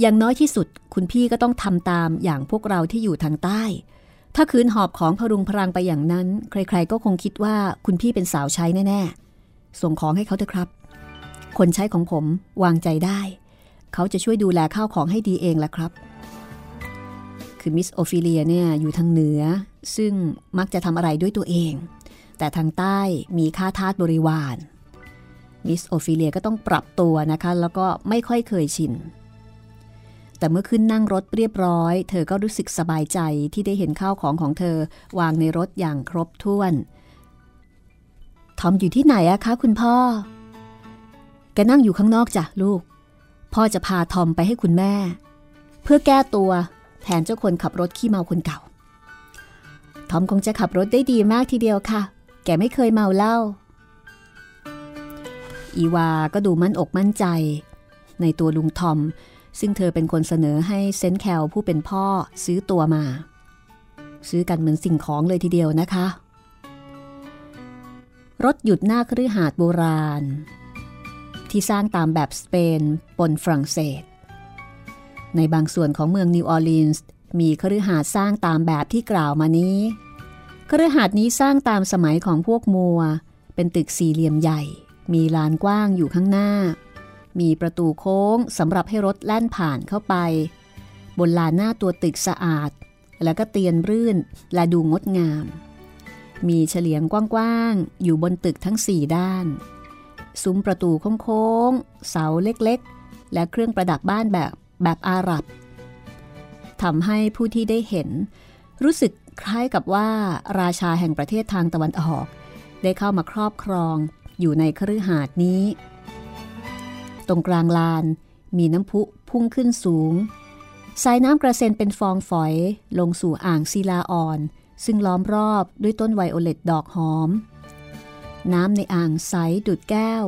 อย่างน้อยที่สุดคุณพี่ก็ต้องทำตามอย่างพวกเราที่อยู่ทางใต้ ถ้าขืนหอบของพะรุงพะรังไปอย่างนั้น ใครๆก็คงคิดว่าคุณพี่เป็นสาวใช้แน่ๆ ส่งของให้เขาเถอะครับ คนใช้ของผมวางใจได้ เขาจะช่วยดูแลข้าวของให้ดีเองแหละครับ คือมิสโอฟิเลียเนี่ยอยู่ทางเหนือ ซึ่งมักจะทำอะไรด้วยตัวเอง แต่ทางใต้มีข้าทาสบริวารมิสโอฟิเลียก็ต้องปรับตัวนะคะ แล้วก็ไม่ค่อยเคยชิน แต่เมื่อขึ้นนั่งรถเรียบร้อย เธอก็รู้สึกสบายใจที่ได้เห็นข้าวของของเธอวางในรถอย่างครบถ้วน ทอมอยู่ที่ไหนอะคะคุณพ่อ แกนั่งอยู่ข้างนอกจ้ะลูก พ่อจะพาทอมไปให้คุณแม่ เพื่อแก้ตัวแทนเจ้าคนขับรถขี้เมาคนเก่า ทอมคงจะขับรถได้ดีมากทีเดียวค่ะ แกไม่เคยเมาเหล้า อีวาก็ดูมั่นอกมั่นใจ ในตัวลุงทอม ซึ่งเธอเป็นคนเสนอให้เซนแคลผู้เป็นพ่อซื้อตัวมา ซื้อกันเหมือนสิ่งของเลยทีเดียวนะคะ รถหยุดหน้าคฤหาสน์โบราณ ที่สร้างตามแบบสเปนปนฝรั่งเศส ในบางส่วนของเมืองนิวออร์ลีนส์มีคฤหาสน์สร้างตามแบบที่กล่าวมานี้คฤหาสน์นี้สร้างตามสมัยของพวกมัวร์ เป็นตึกสี่เหลี่ยมใหญ่ มีลานกว้างอยู่ข้างหน้า มีประตูโค้งสำหรับให้รถแล่นผ่านเข้าไป บนลานหน้าตัวตึกสะอาด แล้วก็เตียนรื่นและดูงดงาม มีเฉลียงกว้างๆ อยู่บนตึกทั้งสี่ด้าน ซุ้มประตูโค้งๆ เสาเล็กๆ และเครื่องประดับบ้านแบบแบบอาหรับทำให้ผู้ที่ได้เห็น รู้สึกคล้ายกับว่าราชาแห่งประเทศทางตะวันออก ได้เข้ามาครอบครองอยู่ในคฤหาสน์นี้ ตรงกลางลาน มีน้ำพุพุ่งขึ้นสูง สายน้ำกระเซ็นเป็นฟองฝอยลงสู่อ่างศิลาอ่อน ซึ่งล้อมรอบด้วยต้นไวโอเลตดอกหอม น้ำในอ่างใสดุดแก้ว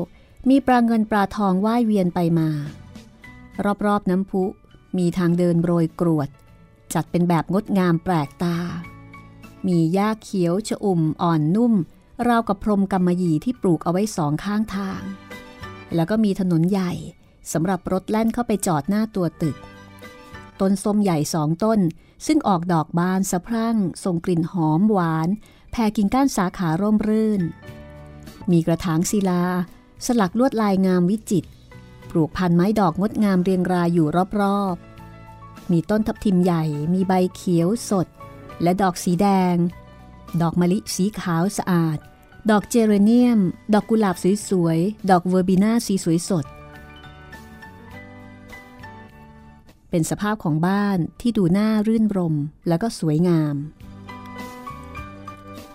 มีปลาเงินปลาทองว่ายเวียนไปมา รอบๆน้ำพุมีทางเดินโรยกรวด จัดเป็นแบบงดงามแปลกตา มีหญ้าเขียวชอุ่มอ่อนนุ่มราวกับพรมกำมะหยี่ที่ปลูกเอาไว้สองข้างทาง แล้วก็มีถนนใหญ่สำหรับรถแล่นเข้าไปจอดหน้าตัวตึก ต้นส้มใหญ่สองต้น ซึ่งออกดอกบานสะพรั่งส่งกลิ่นหอมหวาน แผ่กิ่งก้านสาขาร่มรื่น มีกระถางศิลา สลักลวดลายงามวิจิตรปลูกพันไม้ดอกงดงามเรียงรายอยู่รอบๆ มีต้นทับทิมใหญ่ มีใบเขียวสด และดอกสีแดง ดอกมะลิสีขาวสะอาด ดอกเจเรเนียม ดอกกุหลาบสวยๆ ดอกเวอร์บิน่าสีสวยสด เป็นสภาพของบ้านที่ดูน่ารื่นรมแล้วก็สวยงาม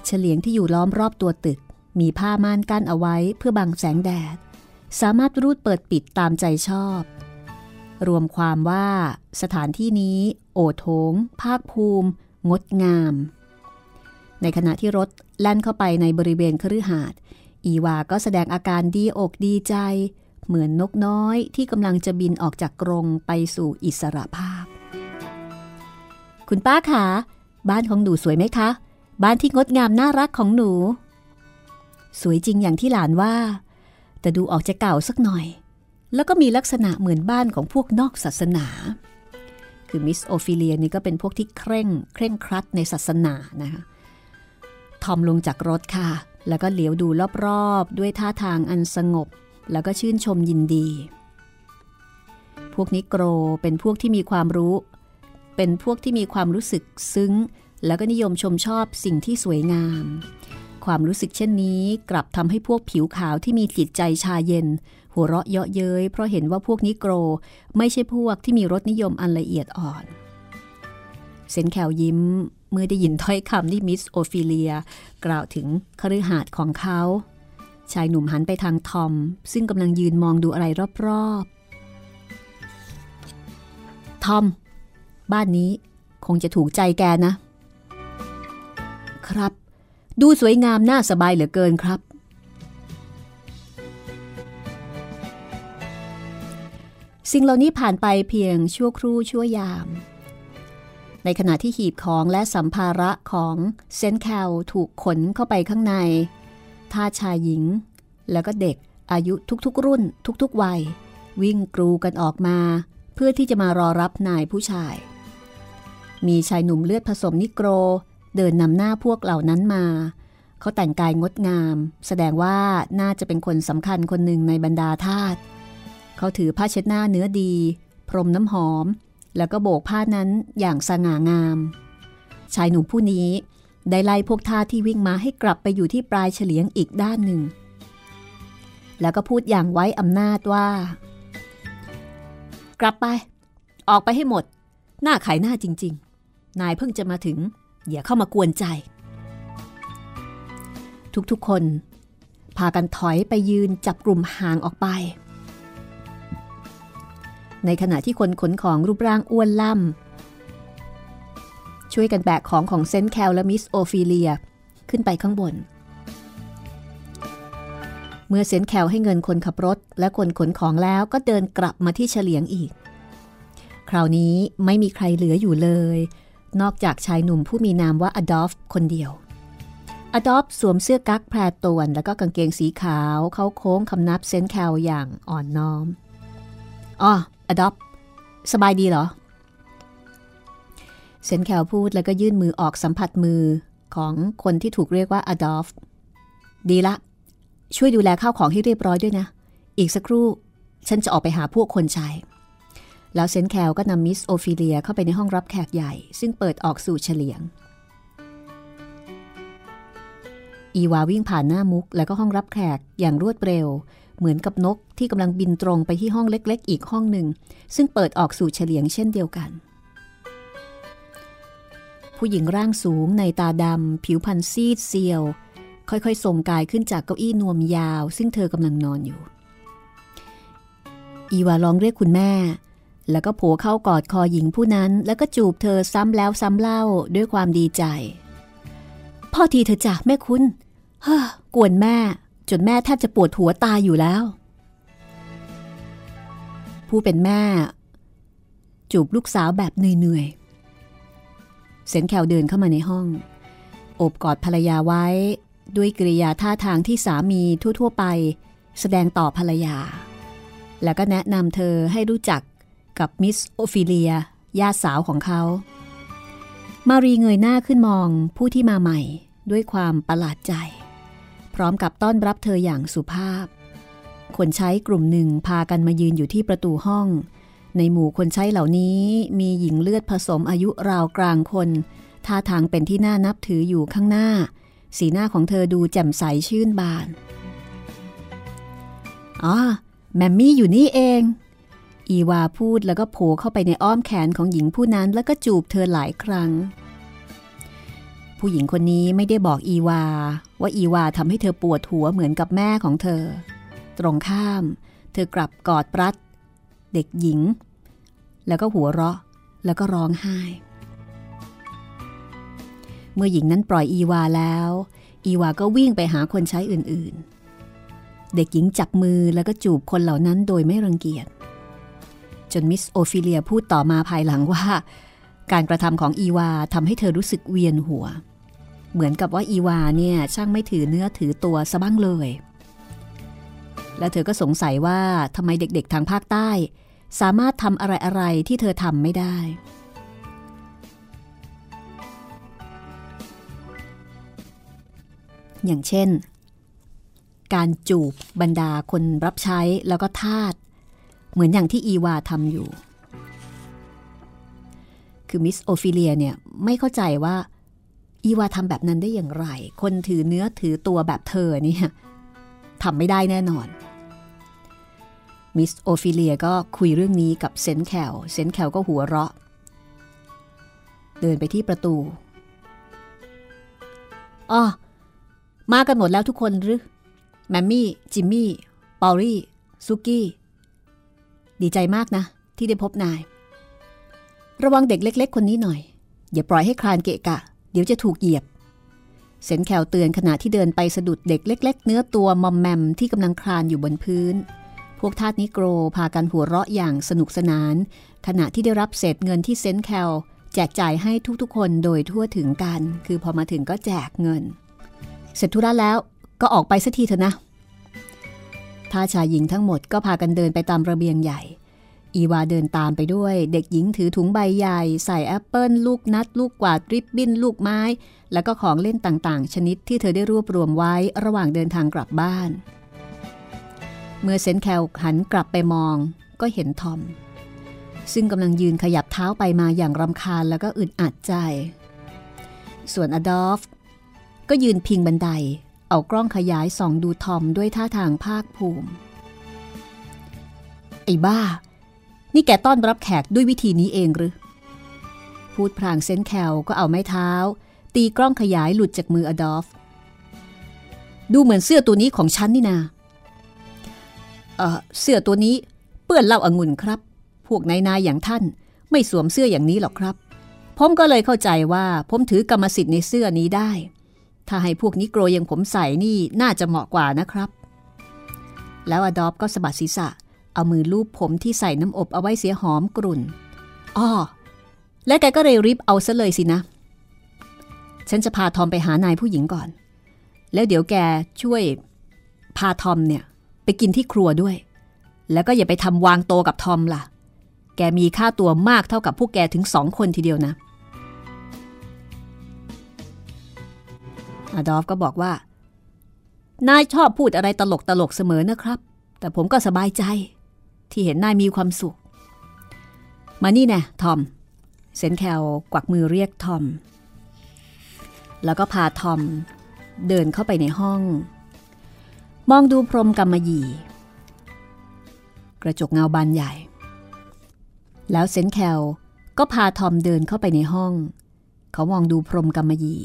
เฉลียงที่อยู่ล้อมรอบตัวตึก มีผ้าม่านกั้นเอาไว้เพื่อบังแสงแดด สามารถรูดเปิดปิดตามใจชอบ รวมความว่าสถานที่นี้ โอโถง ภาคภูมิ งดงาม ในขณะที่รถแล่นเข้าไปในบริเวณคฤหาสน์อีวาก็แสดงอาการดีอกดีใจ เหมือนนกน้อยที่กำลังจะบินออกจากกรงไปสู่อิสระภาพ คุณป้าคะบ้านของหนูสวยไหมคะ บ้านที่งดงามน่ารักของหนู สวยจริงอย่างที่หลานว่า แต่ดูออกจะเก่าสักหน่อย แล้วก็มีลักษณะเหมือนบ้านของพวกนอกศาสนา คือมิสโอฟิเลียนี่ก็เป็นพวกที่เคร่ง เคร่งครัดในศาสนานะคะ ทอมลงจากรถค่ะ แล้วก็เหลียวดูรอบๆ ด้วยท่าทางอันสงบ แล้วก็ชื่นชมยินดี พวกนิโกรเป็นพวกที่มีความรู้ เป็นพวกที่มีความรู้สึกซึ้ง แล้วก็นิยมชมชอบสิ่งที่สวยงาม ความรู้สึกเช่นนี้กลับทำให้พวกผิวขาวที่มีจิตใจชาเย็น หัวเราะเยาะเย้ยเพราะเห็นว่าพวกนิโกรไม่ใช่พวกที่มีรสนิยมอันละเอียดอ่อนเซนแคลยิ้ม เมื่อได้ยินถ้อยคำที่มิสโอฟิเลีย กล่าวถึงคฤหาสน์ของเขา ชายหนุ่มหันไปทางทอม ซึ่งกำลังยืนมองดูอะไรรอบๆ ทอม บ้านนี้คงจะถูกใจแกนะ ครับ ดูสวยงามน่าสบายเหลือเกินครับ สิ่งเหล่านี้ผ่านไปเพียงชั่วครู่ชั่วยาม ในขณะที่หีบของและสัมภาระของเซนแคลถูกขนเข้าไปข้างในท่าชายหญิง แล้วก็เด็กอายุทุกๆ รุ่น ทุกๆวัย วิ่งกรูกันออกมา เพื่อที่จะมารอรับนายผู้ชาย มีชายหนุ่มเลือดผสมนิโกร เดินนำหน้าพวกเหล่านั้นมา เขาแต่งกายงดงาม แสดงว่าน่าจะเป็นคนสำคัญคนหนึ่งในบรรดาทาสเขาถือผ้าเช็ดหน้าเนื้อดี พรมน้ำหอม แล้วก็โบกผ้านั้นอย่างสง่างาม ชายหนุ่มผู้นี้ได้ไล่พวกทาที่วิ่งมาให้กลับไปอยู่ที่ปลายเฉลียงอีกด้านหนึ่ง แล้วก็พูดอย่างไว้อำนาจว่า กลับไป ออกไปให้หมด หน้าขายหน้าจริง ๆ นายเพิ่งจะมาถึง อย่าเข้ามากวนใจ ทุกๆคน พากันถอยไปยืนจับกลุ่มห่างออกไป ในขณะที่คนขนของรูปร่างอ้วนล่ำช่วยกันแบกของของเซนแคลและมิสโอฟิเลีย ขึ้นไปข้างบน เมื่อเซนแคลให้เงินคนขับรถ และคนขนของแล้วก็เดินกลับมาที่เฉลียงอีก คราวนี้ไม่มีใครเหลืออยู่เลย นอกจากชายหนุ่มผู้มีนามว่าอดอล์ฟคนเดียวอดอล์ฟสวมเสื้อกั๊กแพรต่วน แล้วก็กางเกงสีขาว เขาโค้งคำนับเซนแคลอย่างอ่อนน้อม อ๋อ อดอล์ฟสบายดีเหรอ เซนแคลพูดแล้วก็ยื่นมือออกสัมผัสมือของคนที่ถูกเรียกว่าอดอล์ฟดีละ ช่วยดูแลข้าวของให้เรียบร้อยด้วยนะ อีกสักครู่ ฉันจะออกไปหาพวกคนใช้แล้วเซนแคลก็นำมิสโอฟิเลียเข้าไปในห้องรับแขกใหญ่ ซึ่งเปิดออกสู่เฉลียง อีวาวิ่งผ่านหน้ามุขแล้วก็ห้องรับแขกอย่างรวดเร็ว เหมือนกับนกที่กำลังบินตรงไปที่ห้องเล็ก ๆ อีกห้องหนึ่ง ซึ่งเปิดออกสู่เฉลียงเช่นเดียวกัน ผู้หญิงร่างสูงในตาดำผิวพรรณซีดเซียว ค่อยๆส่งกายขึ้นจากเก้าอี้นวมยาว ซึ่งเธอกำลังนอนอยู่ อีวาลองเรียกคุณแม่ แล้วก็โผเข้ากอดคอหญิงผู้นั้น แล้วก็จูบเธอซ้ำแล้วซ้ำเล่าด้วยความดีใจ พ่อทีเธอจากแม่คุณเฮ้อกวนแม่ จนแม่แทบจะปวดหัวตายอยู่แล้ว ผู้เป็นแม่ จูบลูกสาวแบบเหนื่อยๆเซนแคลเดินเข้ามาในห้องโอบกอดภรรยาไว้ ด้วยกริยาท่าทางที่สามีทั่ว ๆ ไป แสดงต่อภรรยา แล้วก็แนะนำเธอให้รู้จักกับมิสโอฟิเลียญาติสาวของเขา มารีเงยหน้าขึ้นมองผู้ที่มาใหม่ด้วยความประหลาดใจ พร้อมกับต้อนรับเธออย่างสุภาพ คนใช้กลุ่มหนึ่งพากันมายืนอยู่ที่ประตูห้อง ในหมู่คนใช้เหล่านี้มีหญิงเลือดผสมอายุราวกลางคนท่าทางเป็นที่น่านับถืออยู่ข้างหน้า สีหน้าของเธอดูแจ่มใสชื่นบานอ๋อแมมมี่อยู่นี่เอง อีวาพูดแล้วก็โผล่เข้าไปในอ้อมแขนของหญิงผู้นั้นแล้วก็จูบเธอหลายครั้ง ผู้หญิงคนนี้ไม่ได้บอกอีวา ว่าอีวาทำให้เธอปวดหัวเหมือนกับแม่ของเธอ ตรงข้าม เธอกลับกอดปรัด เด็กหญิง แล้วก็หัวเราะ แล้วก็ร้องไห้ เมื่อหญิงนั้นปล่อยอีวาแล้ว อีวาก็วิ่งไปหาคนใช้อื่นๆ เด็กหญิงจับมือแล้วก็จูบคนเหล่านั้นโดยไม่รังเกียจจนมิสโอฟิเลียพูดต่อมาภายหลังว่า การกระทำของอีวาทำให้เธอรู้สึกเวียนหัว เหมือนกับว่าอีวาเนี่ยช่างไม่ถือเนื้อถือตัวซะบ้างเลย และเธอก็สงสัยว่าทำไมเด็กๆทางภาคใต้ สามารถทำอะไรๆที่เธอทำไม่ได้ อย่างเช่น การจูบบรรดาคนรับใช้แล้วก็ทาสเหมือนอย่างที่อีวาทำอยู่ คือมิสโอฟิเลียเนี่ยไม่เข้าใจว่าอีวาทำแบบนั้นได้อย่างไร คนถือเนื้อถือตัวแบบเธอเนี่ยทำไม่ได้แน่นอน มิสโอฟิเลียก็คุยเรื่องนี้กับเซนแคลเซนแคลก็หัวเราะ เดินไปที่ประตูอ๋อมากันหมดแล้วทุกคนหรือ แมมมี่ จิมมี่ ปอรี่ ซุกี้ ดีใจมากนะ ที่ได้พบนาย ระวังเด็กเล็ก ๆ คนนี้หน่อย อย่าปล่อยให้คลานเกะกะ เดี๋ยวจะถูกเหยียบ เซนแคลเตือนขณะที่เดินไปสะดุดเด็กเล็ก ๆ เนื้อตัวมอมแมมที่กำลังคลานอยู่บนพื้น พวกทาสนิโกรพากันหัวเราะอย่างสนุกสนาน ขณะที่ได้รับเศษเงินที่เซนแคลแจกจ่ายให้ทุกๆ คนโดยทั่วถึงกัน คือพอมาถึงก็แจกเงิน เสร็จธุระแล้วก็ออกไปสักทีเถอะนะท่าชายหญิงทั้งหมดก็พากันเดินไปตามระเบียงใหญ่ อีวาเดินตามไปด้วย เด็กหญิงถือถุงใบใหญ่ ใส่แอปเปิลลูกนัด ลูกกวาดริบบิ้น ลูกไม้ แล้วก็ของเล่นต่างๆ ชนิดที่เธอได้รวบรวมไว้ระหว่างเดินทางกลับบ้าน เมื่อเซนแคลหันกลับไปมองก็เห็นทอม ซึ่งกำลังยืนขยับเท้าไปมาอย่างรำคาญแล้วก็อึดอัดใจ ส่วนอดอล์ฟก็ยืนพิงบันได เอากล้องขยายส่องดูทอมด้วยท่าทางภาคภูมิไอ้บ้า นี่แกต้อนรับแขกด้วยวิธีนี้เองหรือ พูดพลางเซนแคลก็เอาไม้เท้า ตีกล้องขยายหลุดจากมืออดอล์ฟดูเหมือนเสื้อตัวนี้ของฉันนี่นา เออเสื้อตัวนี้เปื้อนเหล้าอางุ่นครับ พวกนายนายอย่างท่านไม่สวมเสื้ออย่างนี้หรอกครับ ผมก็เลยเข้าใจว่าผมถือกรรมสิทธิ์ในเสื้อนี้ได้ ถ้าให้พวกนิโกรยังผมใส่นี่น่าจะเหมาะกว่านะครับ แล้วอดอฟก็สะบัดศีรษะ เอามือลูบผมที่ใส่น้ำอบเอาไว้เสียหอมกรุ่น อ้อ และแกก็เลยรีบเอาซะเลยสินะ ฉันจะพาทอมไปหานายผู้หญิงก่อน แล้วเดี๋ยวแกช่วยพาทอมเนี่ย ไปกินที่ครัวด้วย แล้วก็อย่าไปทำวางโตกับทอมล่ะ แกมีค่าตัวมากเท่ากับพวกแกถึงสองคนทีเดียวนะ อดอฟก็บอกว่า นายชอบพูดอะไรตลกตลกเสมอนะครับ แต่ผมก็สบายใจ ที่เห็นนายมีความสุข มานี่แน่ทอม เซนแคลกวักมือเรียกทอม แล้วก็พาทอมเดินเข้าไปในห้อง มองดูพรมกำมะหยี่ กระจกเงาบานใหญ่ แล้วเซนแคลก็พาทอมเดินเข้าไปในห้อง เขามองดูพรมกำมะหยี่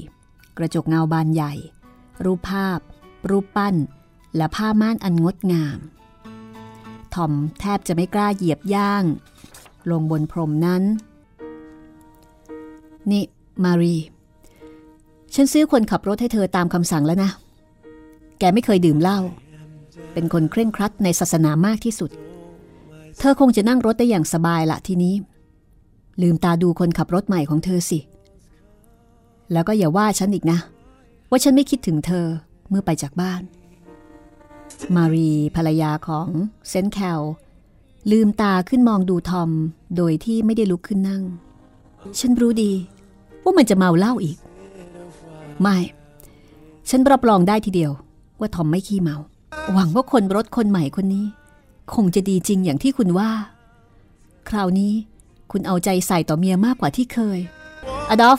กระจกเงาบานใหญ่ รูปภาพ รูปปั้น และผ้าม่านอันงดงาม ทอมแทบจะไม่กล้าเหยียบย่าง ลงบนพรมนั้น นี่ มารี ฉันซื้อคนขับรถให้เธอตามคำสั่งแล้วนะ แกไม่เคยดื่มเหล้า เป็นคนเคร่งครัดในศาสนามากที่สุด เธอคงจะนั่งรถได้อย่างสบายละทีนี้ ลืมตาดูคนขับรถใหม่ของเธอสิ แล้วก็อย่าว่าฉันอีกนะ ว่าฉันไม่คิดถึงเธอเมื่อไปจากบ้าน มารีภรรยาของเซนแคลลืมตาขึ้นมองดูทอม โดยที่ไม่ได้ลุกขึ้นนั่ง ฉันรู้ดี ว่ามันจะเมาเหล้าอีก ไม่ ฉันรับรองได้ทีเดียว ว่าทอมไม่ขี้เมา หวังว่าคนรถคนใหม่คนนี้ คงจะดีจริงอย่างที่คุณว่า คราวนี้คุณเอาใจใส่ต่อเมียมากกว่าที่เคย อดอล์ฟ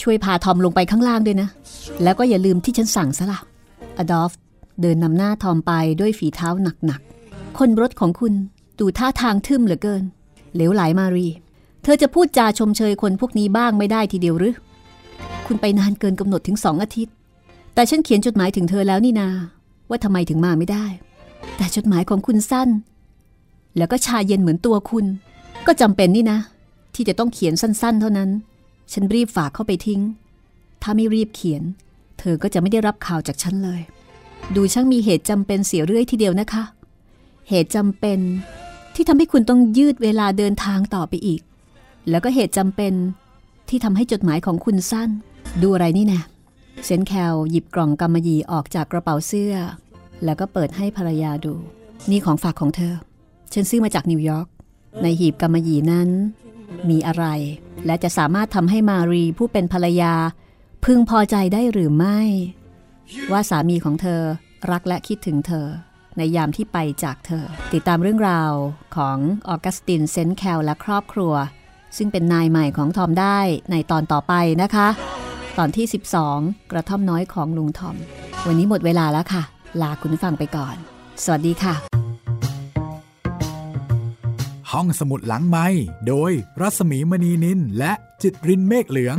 ช่วยพาทอมลงไปข้างล่างด้วยนะ แล้วก็อย่าลืมที่ฉันสั่งซะละอดอล์ฟ เดินนำหน้าทอมไปด้วยฝีเท้าหนักๆ คนรถของคุณดูท่าทางทึมเหลือเกิน เหลวไหลมารี เธอจะพูดจาชมเชยคนพวกนี้บ้างไม่ได้ทีเดียวหรือ คุณไปนานเกินกำหนดถึงสองอาทิตย์ แต่ฉันเขียนจดหมายถึงเธอแล้วนี่นา ว่าทำไมถึงมาไม่ได้ แต่จดหมายของคุณสั้น แล้วก็ชาเย็นเหมือนตัวคุณ ก็จำเป็นนี่นะ ที่จะต้องเขียนสั้น ๆ เท่านั้น ฉันรีบฝากเข้าไปทิ้ง ถ้าไม่รีบเขียน เธอก็จะไม่ได้รับข่าวจากฉันเลย ดูช่างมีเหตุจำเป็นเสียเรื่อยทีเดียวนะคะ เหตุจำเป็นที่ทำให้คุณต้องยืดเวลาเดินทางต่อไปอีก แล้วก็เหตุจำเป็นที่ทำให้จดหมายของคุณสั้น ดูอะไรนี่นะเซนแคลหยิบกล่องกำมะหยี่ออกจากกระเป๋าเสื้อ แล้วก็เปิดให้ภรรยาดู นี่ของฝากของเธอ ฉันซื้อมาจากนิวยอร์ก ในหีบกำมะหยี่นั้น มีอะไร และจะสามารถทำให้มารีผู้เป็นภรรยา พึงพอใจได้หรือไม่ ว่าสามีของเธอรักและคิดถึงเธอ ในยามที่ไปจากเธอ ติดตามเรื่องราวของออกัสตินเซนแคลและครอบครัว ซึ่งเป็นนายใหม่ของทอมได้ในตอนต่อไปนะคะ ตอนที่ 12 กระท่อมน้อยของลุงทอม วันนี้หมดเวลาแล้วค่ะ ลาคุณฟังไปก่อน สวัสดีค่ะ ห้องสมุดหลังไม้โดยรัสมีมณีนินและจิตรินเมฆเหลือง